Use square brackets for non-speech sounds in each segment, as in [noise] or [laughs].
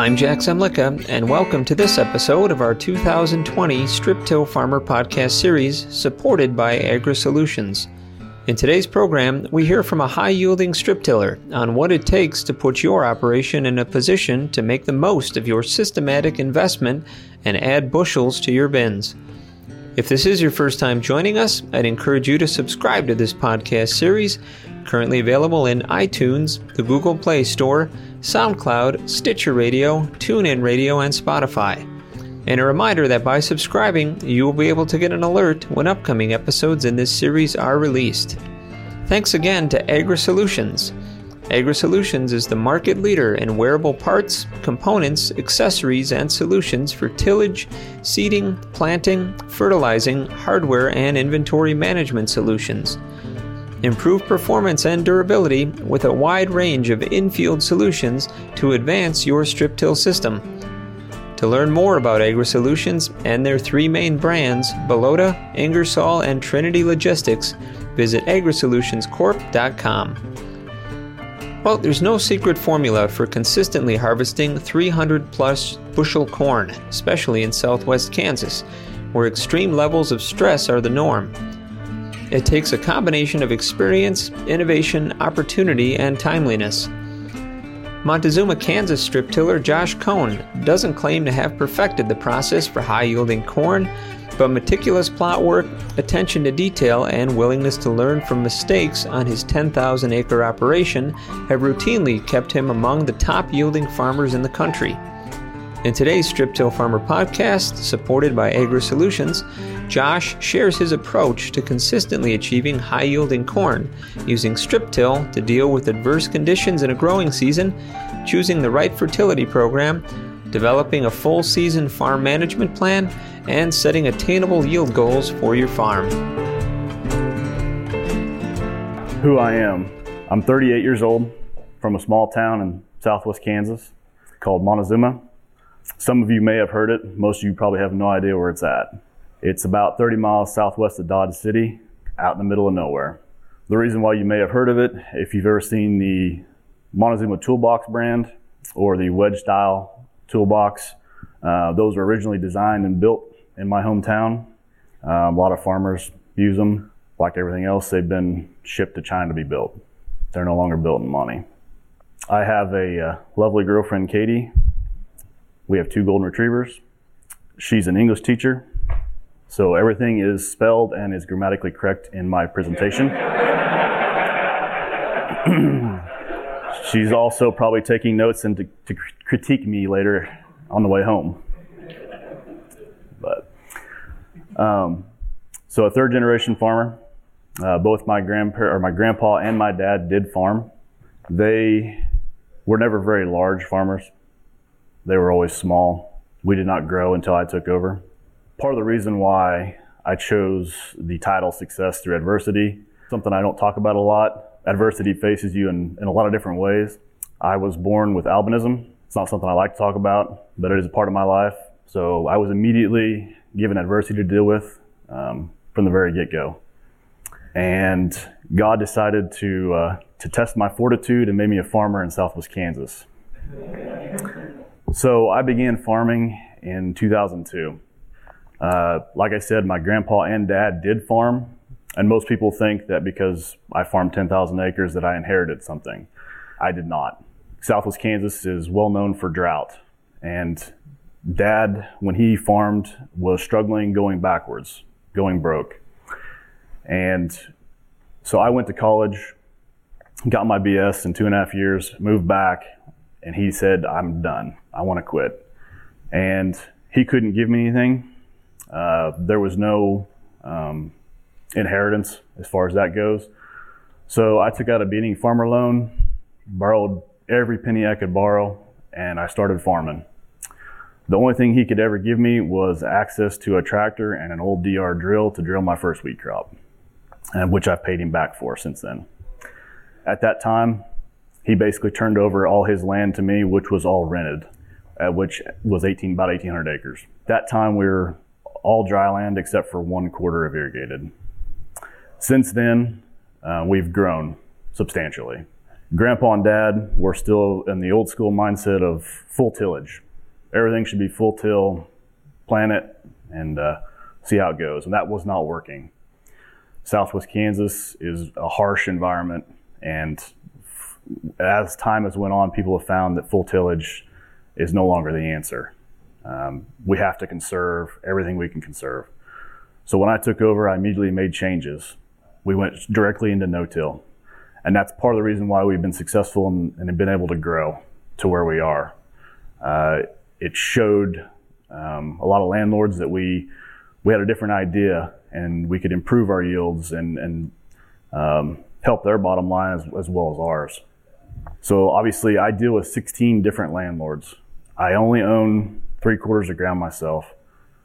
I'm Jack Zemlicka, and welcome to this episode of our 2020 Strip Till Farmer podcast series supported by Agri Solutions. In today's program, we hear from a high yielding strip tiller on what it takes to put your operation in a position to make the most of your systematic investment and add bushels to your bins. If this is your first time joining us, I'd encourage you to subscribe to this podcast series, currently available in iTunes, the Google Play Store, SoundCloud, Stitcher Radio, TuneIn Radio, and Spotify. And a reminder that by subscribing, you will be able to get an alert when upcoming episodes in this series are released. Thanks again to Agri Solutions. Agri Solutions is the market leader in wearable parts, components, accessories, and solutions for tillage, seeding, planting, fertilizing, hardware, and inventory management solutions. Improve performance and durability with a wide range of infield solutions to advance your strip till system. To learn more about Agri Solutions and their three main brands, Bellota, Ingersoll, and Trinity Logistics, visit agrisolutionscorp.com. Well, there's no secret formula for consistently harvesting 300 plus bushel corn, especially in southwest Kansas, where extreme levels of stress are the norm. It takes a combination of experience, innovation, opportunity, and timeliness. Montezuma, Kansas strip tiller Josh Cohn doesn't claim to have perfected the process for high yielding corn, but meticulous plot work, attention to detail, and willingness to learn from mistakes on his 10,000 acre operation have routinely kept him among the top yielding farmers in the country. In today's Strip Till Farmer podcast, supported by Agri Solutions, Josh shares his approach to consistently achieving high yielding corn, using strip till to deal with adverse conditions in a growing season, choosing the right fertility program, developing a full season farm management plan, and setting attainable yield goals for your farm. Who I am. I'm 38 years old from a small town in southwest Kansas called Montezuma. Some of you may have heard it, most of you probably have no idea where it's at. It's about 30 miles southwest of Dodge City, out in the middle of nowhere. The reason why you may have heard of it, if you've ever seen the Montezuma Toolbox brand or the wedge style toolbox. Uh, those were originally designed and built in my hometown. Um, a lot of farmers use them. Like everything else, they've been shipped to China to be built. They're no longer built in money. I have a uh, lovely girlfriend, Katie. We have two golden retrievers. She's an English teacher, so everything is spelled and is grammatically correct in my presentation. [clears throat] She's also probably taking notes and to, to critique me later on the way home. But um, so a third generation farmer. Uh, both my grandpa or my grandpa and my dad did farm. They were never very large farmers. They were always small. We did not grow until I took over. Part of the reason why I chose the title Success Through Adversity, something I don't talk about a lot, adversity faces you in, in a lot of different ways. I was born with albinism. It's not something I like to talk about, but it is a part of my life. So I was immediately given adversity to deal with um, from the very get go. And God decided to, uh, to test my fortitude and made me a farmer in southwest Kansas. So I began farming in 2002. Uh, like I said, my grandpa and dad did farm, and most people think that because I farmed 10,000 acres that I inherited something. I did not. Southwest Kansas is well known for drought. And dad, when he farmed, was struggling going backwards, going broke. And so I went to college, got my BS in two and a half years, moved back, and he said, I'm done. I want to quit. And he couldn't give me anything. Uh, there was no um, inheritance as far as that goes. So I took out a beginning farmer loan, borrowed every penny I could borrow, and I started farming. The only thing he could ever give me was access to a tractor and an old DR drill to drill my first wheat crop, and which I've paid him back for since then. At that time, he basically turned over all his land to me, which was all rented, which was 18, about 1,800 acres. That time we were all dry land except for one quarter of irrigated. Since then, uh, we've grown substantially. Grandpa and Dad were still in the old school mindset of full tillage. Everything should be full till, plant it, and uh, see how it goes. And that was not working. Southwest Kansas is a harsh environment, and as time has went on, people have found that full tillage is no longer the answer. Um, we have to conserve everything we can conserve. So when I took over, I immediately made changes. We went directly into no-till, and that's part of the reason why we've been successful and, and have been able to grow to where we are. Uh, it showed um, a lot of landlords that we we had a different idea and we could improve our yields and, and um, help their bottom line as, as well as ours. So obviously, I deal with 16 different landlords. I only own three quarters of ground myself.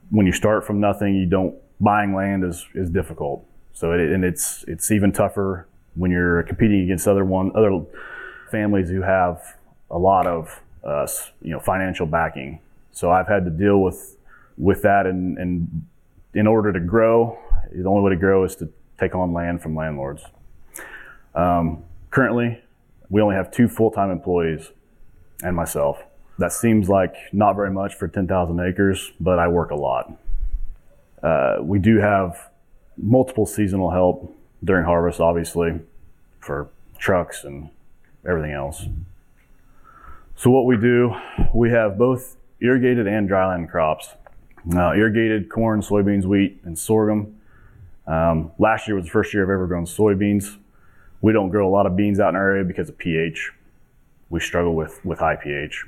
When you start from nothing, you don't buying land is is difficult. So it, and it's it's even tougher when you're competing against other one other families who have a lot of uh, you know financial backing. So I've had to deal with with that and and in order to grow, the only way to grow is to take on land from landlords. Um, currently, we only have two full-time employees and myself. That seems like not very much for 10,000 acres, but I work a lot. Uh, we do have multiple seasonal help during harvest, obviously, for trucks and everything else. So what we do, we have both irrigated and dryland crops. Now, irrigated corn, soybeans, wheat, and sorghum. Um, last year was the first year I've ever grown soybeans. We don't grow a lot of beans out in our area because of pH. We struggle with, with high pH.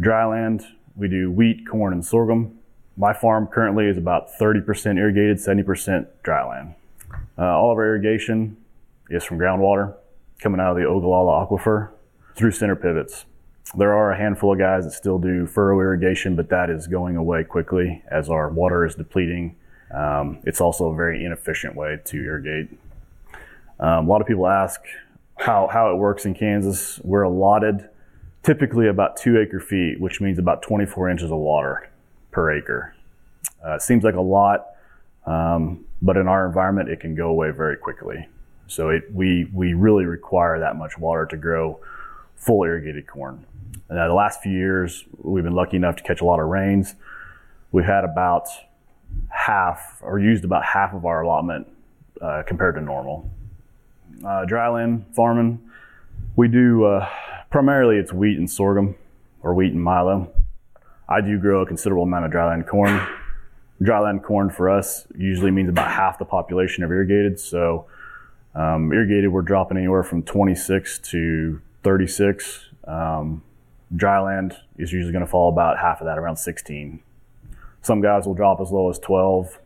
Dryland, we do wheat, corn, and sorghum. My farm currently is about 30% irrigated, 70% dryland. Uh, all of our irrigation is from groundwater coming out of the Ogallala Aquifer through center pivots. There are a handful of guys that still do furrow irrigation, but that is going away quickly as our water is depleting. Um, it's also a very inefficient way to irrigate. Um, a lot of people ask how, how it works in Kansas. We're allotted typically about two acre feet, which means about 24 inches of water per acre. Uh, it seems like a lot, um, but in our environment, it can go away very quickly. So it, we, we really require that much water to grow full irrigated corn. Uh, the last few years, we've been lucky enough to catch a lot of rains. We've had about half, or used about half of our allotment uh, compared to normal. Uh, dryland farming, we do uh, primarily it's wheat and sorghum, or wheat and milo. I do grow a considerable amount of dryland corn. Dryland corn for us usually means about half the population of irrigated. So um, irrigated, we're dropping anywhere from 26 to 36. Um, dryland is usually going to fall about half of that, around 16. Some guys will drop as low as 12,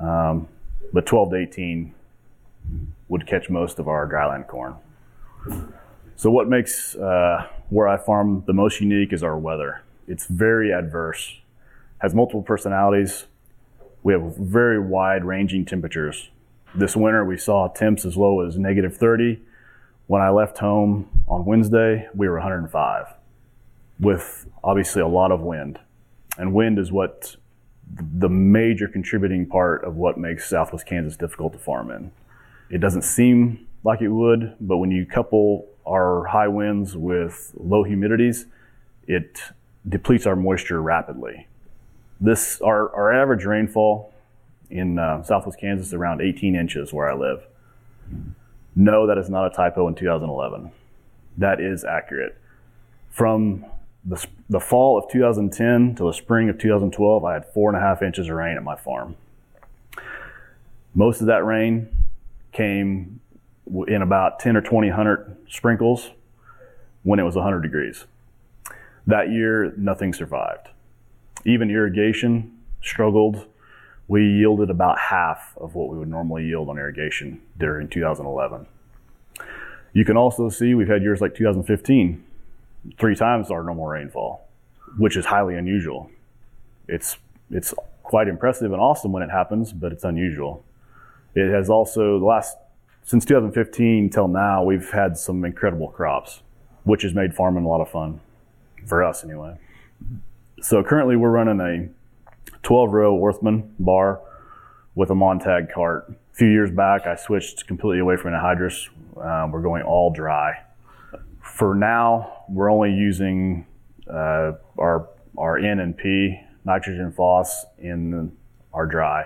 um, but 12 to 18 would catch most of our dryland corn. So, what makes uh, where I farm the most unique is our weather. It's very adverse, has multiple personalities. We have very wide ranging temperatures. This winter, we saw temps as low as negative 30. When I left home on Wednesday, we were 105 with obviously a lot of wind. And wind is what the major contributing part of what makes Southwest Kansas difficult to farm in. It doesn't seem like it would, but when you couple our high winds with low humidities, it depletes our moisture rapidly. This our, our average rainfall in uh, Southwest Kansas is around 18 inches where I live. No, that is not a typo in 2011. That is accurate. From the, the fall of 2010 to the spring of 2012, I had four and a half inches of rain at my farm. Most of that rain came in about 10 or 20 hundred sprinkles when it was 100 degrees. That year, nothing survived. Even irrigation struggled. We yielded about half of what we would normally yield on irrigation during 2011. You can also see we've had years like 2015 three times our normal rainfall, which is highly unusual. It's it's quite impressive and awesome when it happens, but it's unusual. It has also the last since 2015 till now, we've had some incredible crops, which has made farming a lot of fun for us anyway. So currently, we're running a 12 row Orthman bar with a Montag cart. A few years back, I switched completely away from anhydrous. Uh, we're going all dry for now, we're only using uh, our our N and P nitrogen phos in our dry.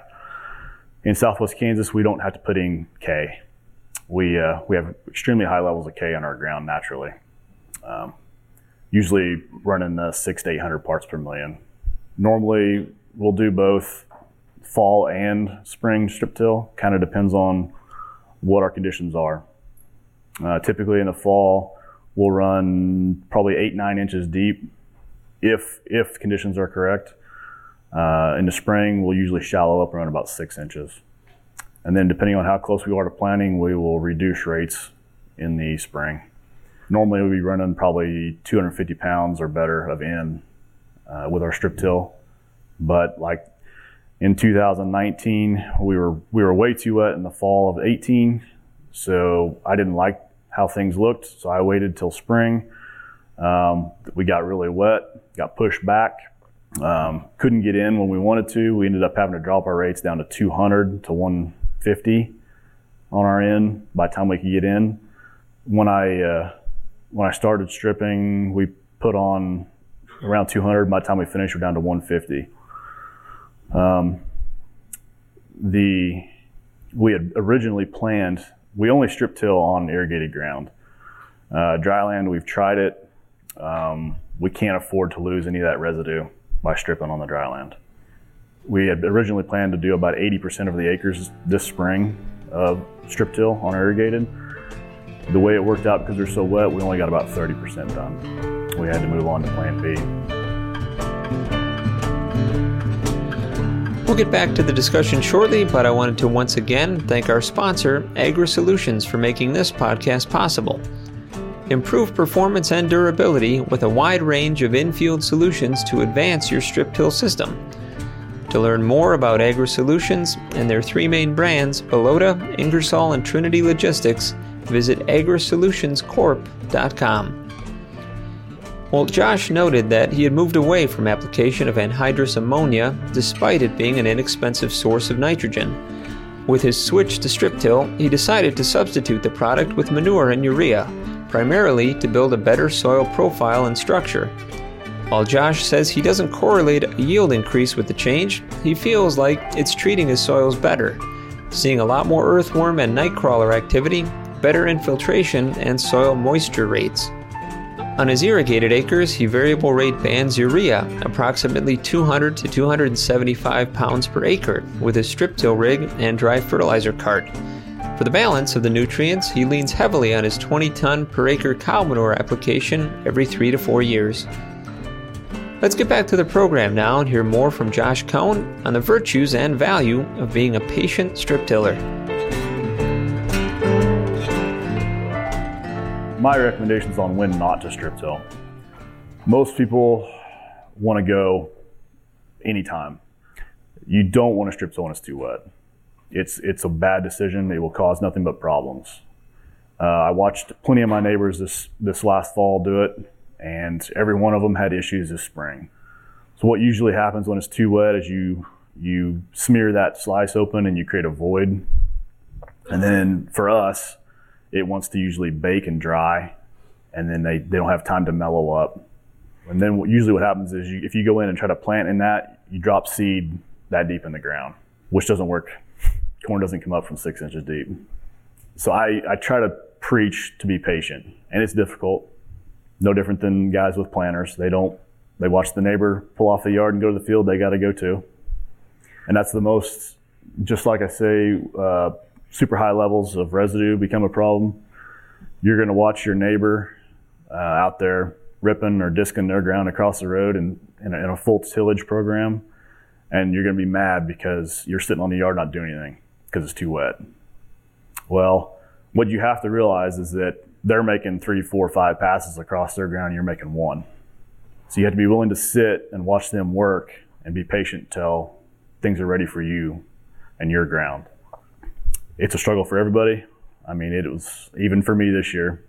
In Southwest Kansas, we don't have to put in K. We uh, we have extremely high levels of K on our ground naturally. Um, usually running the six to eight hundred parts per million. Normally, we'll do both fall and spring strip till. Kind of depends on what our conditions are. Uh, typically in the fall, we'll run probably eight nine inches deep, if if conditions are correct. Uh, in the spring, we'll usually shallow up around about six inches, and then depending on how close we are to planting, we will reduce rates in the spring. Normally, we'll be running probably 250 pounds or better of N uh, with our strip till, but like in 2019, we were we were way too wet in the fall of 18, so I didn't like how things looked. So I waited till spring. Um, we got really wet, got pushed back, um, couldn't get in when we wanted to. We ended up having to drop our rates down to 200 to 150 on our end by the time we could get in. When I uh, when I started stripping, we put on around 200. By the time we finished, we're down to 150. Um, the we had originally planned we only strip till on irrigated ground. Uh, dry land, we've tried it. Um, we can't afford to lose any of that residue by stripping on the dry land. We had originally planned to do about 80% of the acres this spring of strip till on irrigated. The way it worked out because they're so wet, we only got about 30% done. We had to move on to plan B. We'll get back to the discussion shortly, but I wanted to once again thank our sponsor, Agri Solutions, for making this podcast possible. Improve performance and durability with a wide range of infield solutions to advance your strip till system. To learn more about Agri Solutions and their three main brands, Bellota, Ingersoll, and Trinity Logistics, visit agrisolutionscorp.com. Well, Josh noted that he had moved away from application of anhydrous ammonia despite it being an inexpensive source of nitrogen. With his switch to strip till, he decided to substitute the product with manure and urea, primarily to build a better soil profile and structure. While Josh says he doesn't correlate a yield increase with the change, he feels like it's treating his soils better, seeing a lot more earthworm and nightcrawler activity, better infiltration, and soil moisture rates. On his irrigated acres, he variable rate bands urea, approximately 200 to 275 pounds per acre, with his strip till rig and dry fertilizer cart. For the balance of the nutrients, he leans heavily on his 20 ton per acre cow manure application every three to four years. Let's get back to the program now and hear more from Josh Cohn on the virtues and value of being a patient strip tiller. my recommendations on when not to strip till. Most people want to go anytime. You don't want to strip till when it's too wet. It's it's a bad decision. It will cause nothing but problems. Uh, I watched plenty of my neighbors this this last fall do it, and every one of them had issues this spring. So what usually happens when it's too wet is you you smear that slice open and you create a void. And then for us, it wants to usually bake and dry, and then they, they don't have time to mellow up. And then what, usually what happens is you, if you go in and try to plant in that, you drop seed that deep in the ground, which doesn't work. Corn doesn't come up from six inches deep. So I, I try to preach to be patient, and it's difficult. No different than guys with planters. They don't, they watch the neighbor pull off the yard and go to the field, they got to go too. And that's the most, just like I say, uh, super high levels of residue become a problem, you're going to watch your neighbor uh, out there ripping or disking their ground across the road in, in, in a full tillage program, and you're going to be mad because you're sitting on the yard not doing anything because it's too wet. Well, what you have to realize is that they're making three, four, five passes across their ground, you're making one. So you have to be willing to sit and watch them work and be patient till things are ready for you and your ground it's a struggle for everybody. I mean, it was even for me this year.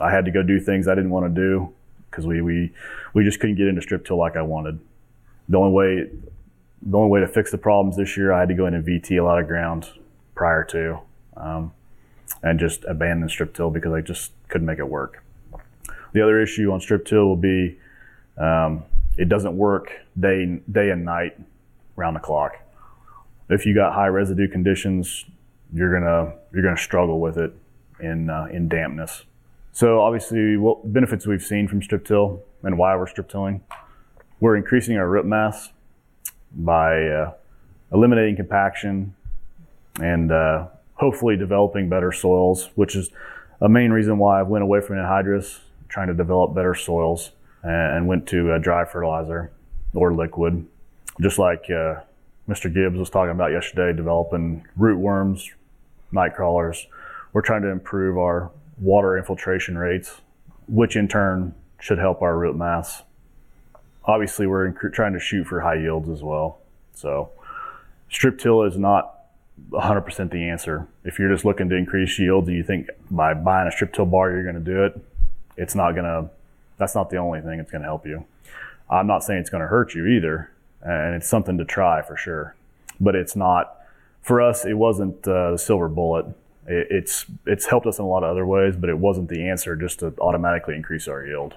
I had to go do things I didn't want to do because we, we we just couldn't get into strip till like I wanted. The only way the only way to fix the problems this year, I had to go in and VT a lot of ground prior to, um, and just abandon strip till because I just couldn't make it work. The other issue on strip till will be um, it doesn't work day day and night round the clock. If you got high residue conditions, you're gonna you're gonna struggle with it in uh, in dampness. So obviously, what benefits we've seen from strip till and why we're strip tilling, we're increasing our root mass by uh, eliminating compaction and uh, hopefully developing better soils, which is a main reason why I went away from anhydrous, trying to develop better soils, and went to dry fertilizer or liquid, just like uh, Mr. Gibbs was talking about yesterday, developing root worms, night crawlers. We're trying to improve our water infiltration rates, which in turn should help our root mass. Obviously, we're trying to shoot for high yields as well. So, strip till is not 100% the answer. If you're just looking to increase yields and you think by buying a strip till bar you're going to do it, it's not going to, that's not the only thing that's going to help you. I'm not saying it's going to hurt you either, and it's something to try for sure. But it's not, for us, it wasn't uh, the silver bullet. It, it's, it's helped us in a lot of other ways, but it wasn't the answer just to automatically increase our yield.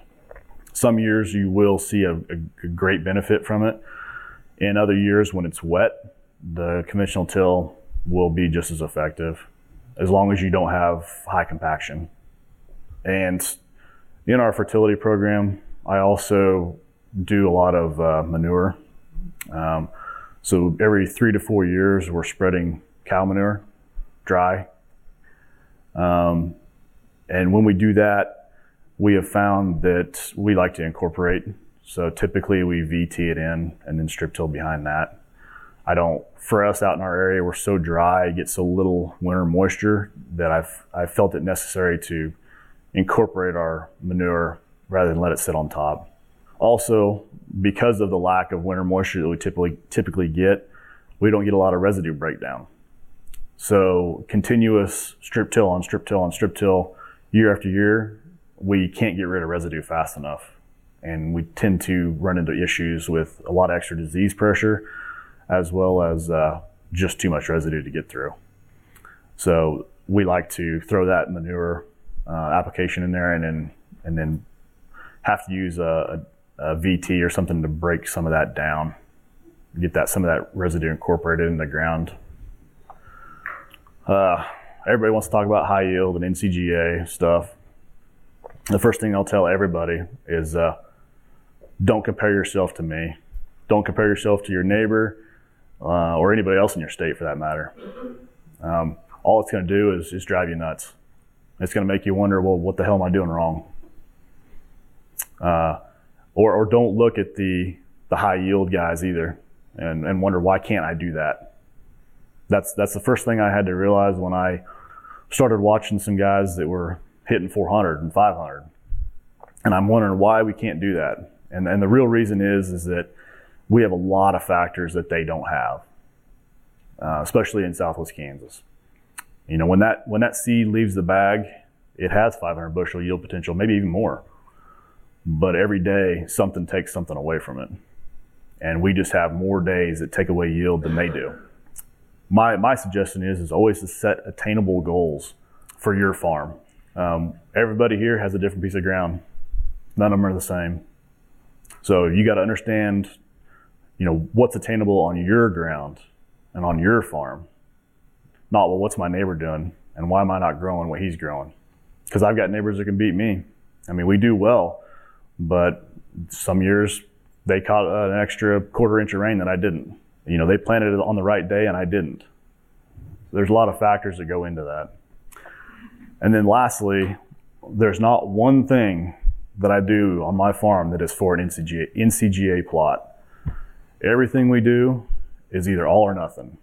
Some years you will see a, a great benefit from it. In other years, when it's wet, the conventional till will be just as effective as long as you don't have high compaction. And in our fertility program, I also do a lot of uh, manure. Um, so every three to four years, we're spreading cow manure dry. Um, and when we do that, we have found that we like to incorporate. So typically we VT it in and then strip till behind that. I don't, for us out in our area, we're so dry, get so little winter moisture that I've, I've felt it necessary to incorporate our manure rather than let it sit on top. Also, because of the lack of winter moisture that we typically, typically get, we don't get a lot of residue breakdown. So continuous strip till on strip till on strip till year after year, we can't get rid of residue fast enough. And we tend to run into issues with a lot of extra disease pressure as well as uh, just too much residue to get through. So we like to throw that manure uh, application in there and then and then have to use a, a, a, VT or something to break some of that down, get that some of that residue incorporated in the ground. Uh, everybody wants to talk about high yield and NCGA stuff. The first thing I'll tell everybody is uh, don't compare yourself to me. Don't compare yourself to your neighbor uh, or anybody else in your state for that matter. Um, all it's going to do is, drive you nuts. It's going to make you wonder, well, what the hell am I doing wrong? Uh, or, or don't look at the, the high yield guys either and, and wonder, why can't I do that? That's, that's the first thing I had to realize when I started watching some guys that were hitting 400 and 500. And I'm wondering why we can't do that. And, and the real reason is, is that we have a lot of factors that they don't have, uh, especially in Southwest Kansas. You know, when that when that seed leaves the bag, it has 500 bushel yield potential, maybe even more. But every day, something takes something away from it, and we just have more days that take away yield than they do. My my suggestion is is always to set attainable goals for your farm. Um, everybody here has a different piece of ground. None of them are the same. So you got to understand you know, what's attainable on your ground and on your farm. Not, well, what's my neighbor doing and why am I not growing what he's growing? Because I've got neighbors that can beat me. I mean, we do well, but some years they caught an extra quarter inch of rain that I didn't. You know, they planted it on the right day and I didn't. There's a lot of factors that go into that. And then lastly, there's not one thing that I do on my farm that is for an NCGA, NCGA plot. Everything we do is either all or nothing.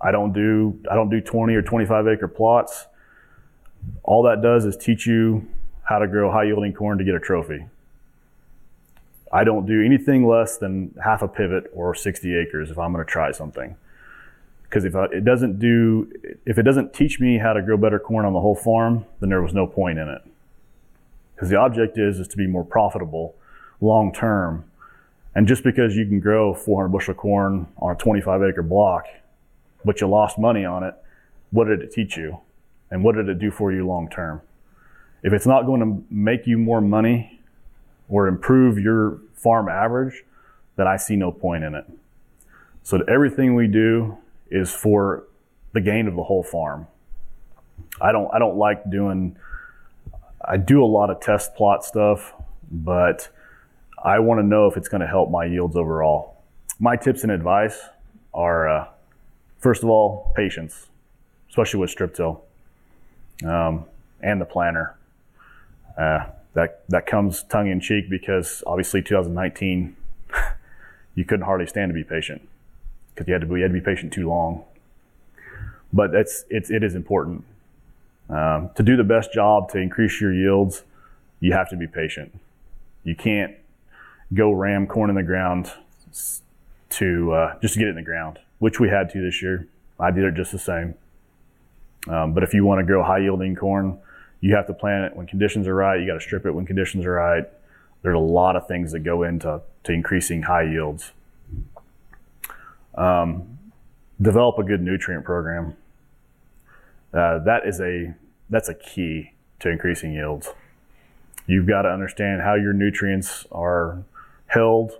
I don't do I don't do 20 or 25 acre plots. All that does is teach you how to grow high yielding corn to get a trophy. I don't do anything less than half a pivot or 60 acres if I'm going to try something. Because if it doesn't do, if it doesn't teach me how to grow better corn on the whole farm, then there was no point in it. Because the object is is to be more profitable long term and just because you can grow 400 bushel corn on a 25 acre block, but you lost money on it, what did it teach you? And what did it do for you long term? If it's not going to make you more money or improve your farm average, then I see no point in it. So everything we do is for the gain of the whole farm. I don't I don't like doing I do a lot of test plot stuff, but I want to know if it's going to help my yields overall. My tips and advice are uh, first of all, patience, especially with strip till um, and the planter. Uh, that that comes tongue in cheek because obviously 2019 [laughs] you couldn't hardly stand to be patient because you had to be you had to be patient too long. But it's it's it is important um, to do the best job to increase your yields. You have to be patient. You can't go ram corn in the ground to uh, just to get it in the ground, which we had to this year. I did it just the same. Um, but if you want to grow high yielding corn, you have to plant it when conditions are right. You got to strip it when conditions are right. There's a lot of things that go into to increasing high yields. Um, develop a good nutrient program. Uh, that is a that's a key to increasing yields. You've got to understand how your nutrients are held,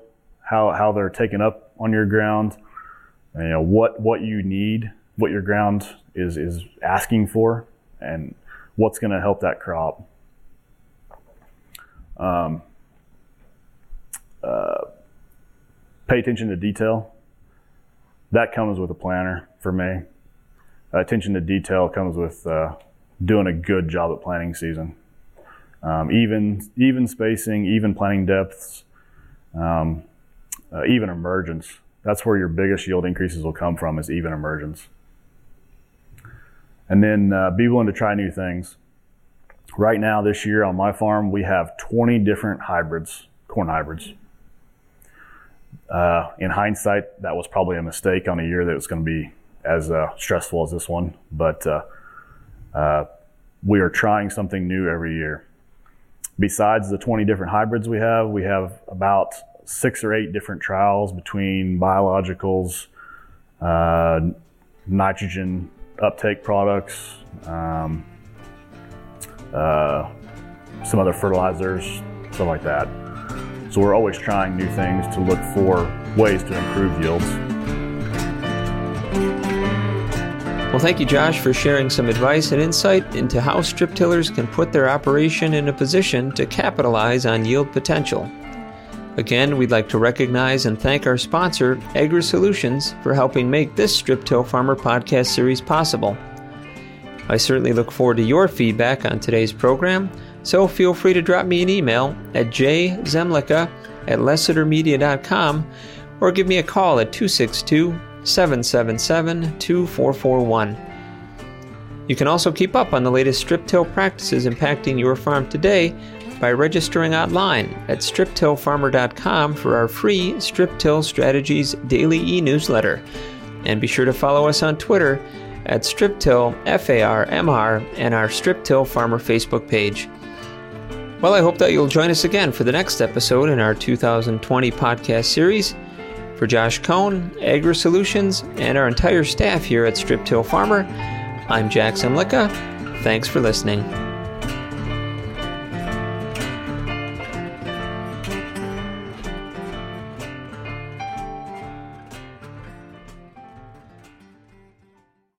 how how they're taken up on your ground, you know what what you need, what your ground is is asking for, and what's going to help that crop. Um, uh, pay attention to detail. That comes with a planter for me. Attention to detail comes with uh, doing a good job at planting season. Um, even even spacing, even planting depths, um, uh, even emergence. That's where your biggest yield increases will come from is even emergence. And then uh, be willing to try new things. Right now, this year on my farm, we have 20 different hybrids, corn hybrids. Uh, in hindsight, that was probably a mistake on a year that was going to be as uh, stressful as this one, but uh, uh, we are trying something new every year. Besides the 20 different hybrids we have, we have about six or eight different trials between biologicals, uh, nitrogen uptake products, um, uh, some other fertilizers, stuff like that. So we're always trying new things to look for ways to improve yields. Well, thank you, Josh, for sharing some advice and insight into how strip tillers can put their operation in a position to capitalize on yield potential. Again, we'd like to recognize and thank our sponsor, Agri Solutions, for helping make this Strip Till Farmer podcast series possible. I certainly look forward to your feedback on today's program, so feel free to drop me an email at jzemlicka at lessitermedia.com or give me a call at 262 777 2441. You can also keep up on the latest strip till practices impacting your farm today by registering online at striptillfarmer.com for our free Strip Till Strategies daily e newsletter. And be sure to follow us on Twitter at StripTillFarmr and our Strip Till Farmer Facebook page. Well, I hope that you'll join us again for the next episode in our 2020 podcast series. For Josh Cohn, Agri Solutions, and our entire staff here at Strip Till Farmer, I'm Jack Zemlicka. Thanks for listening.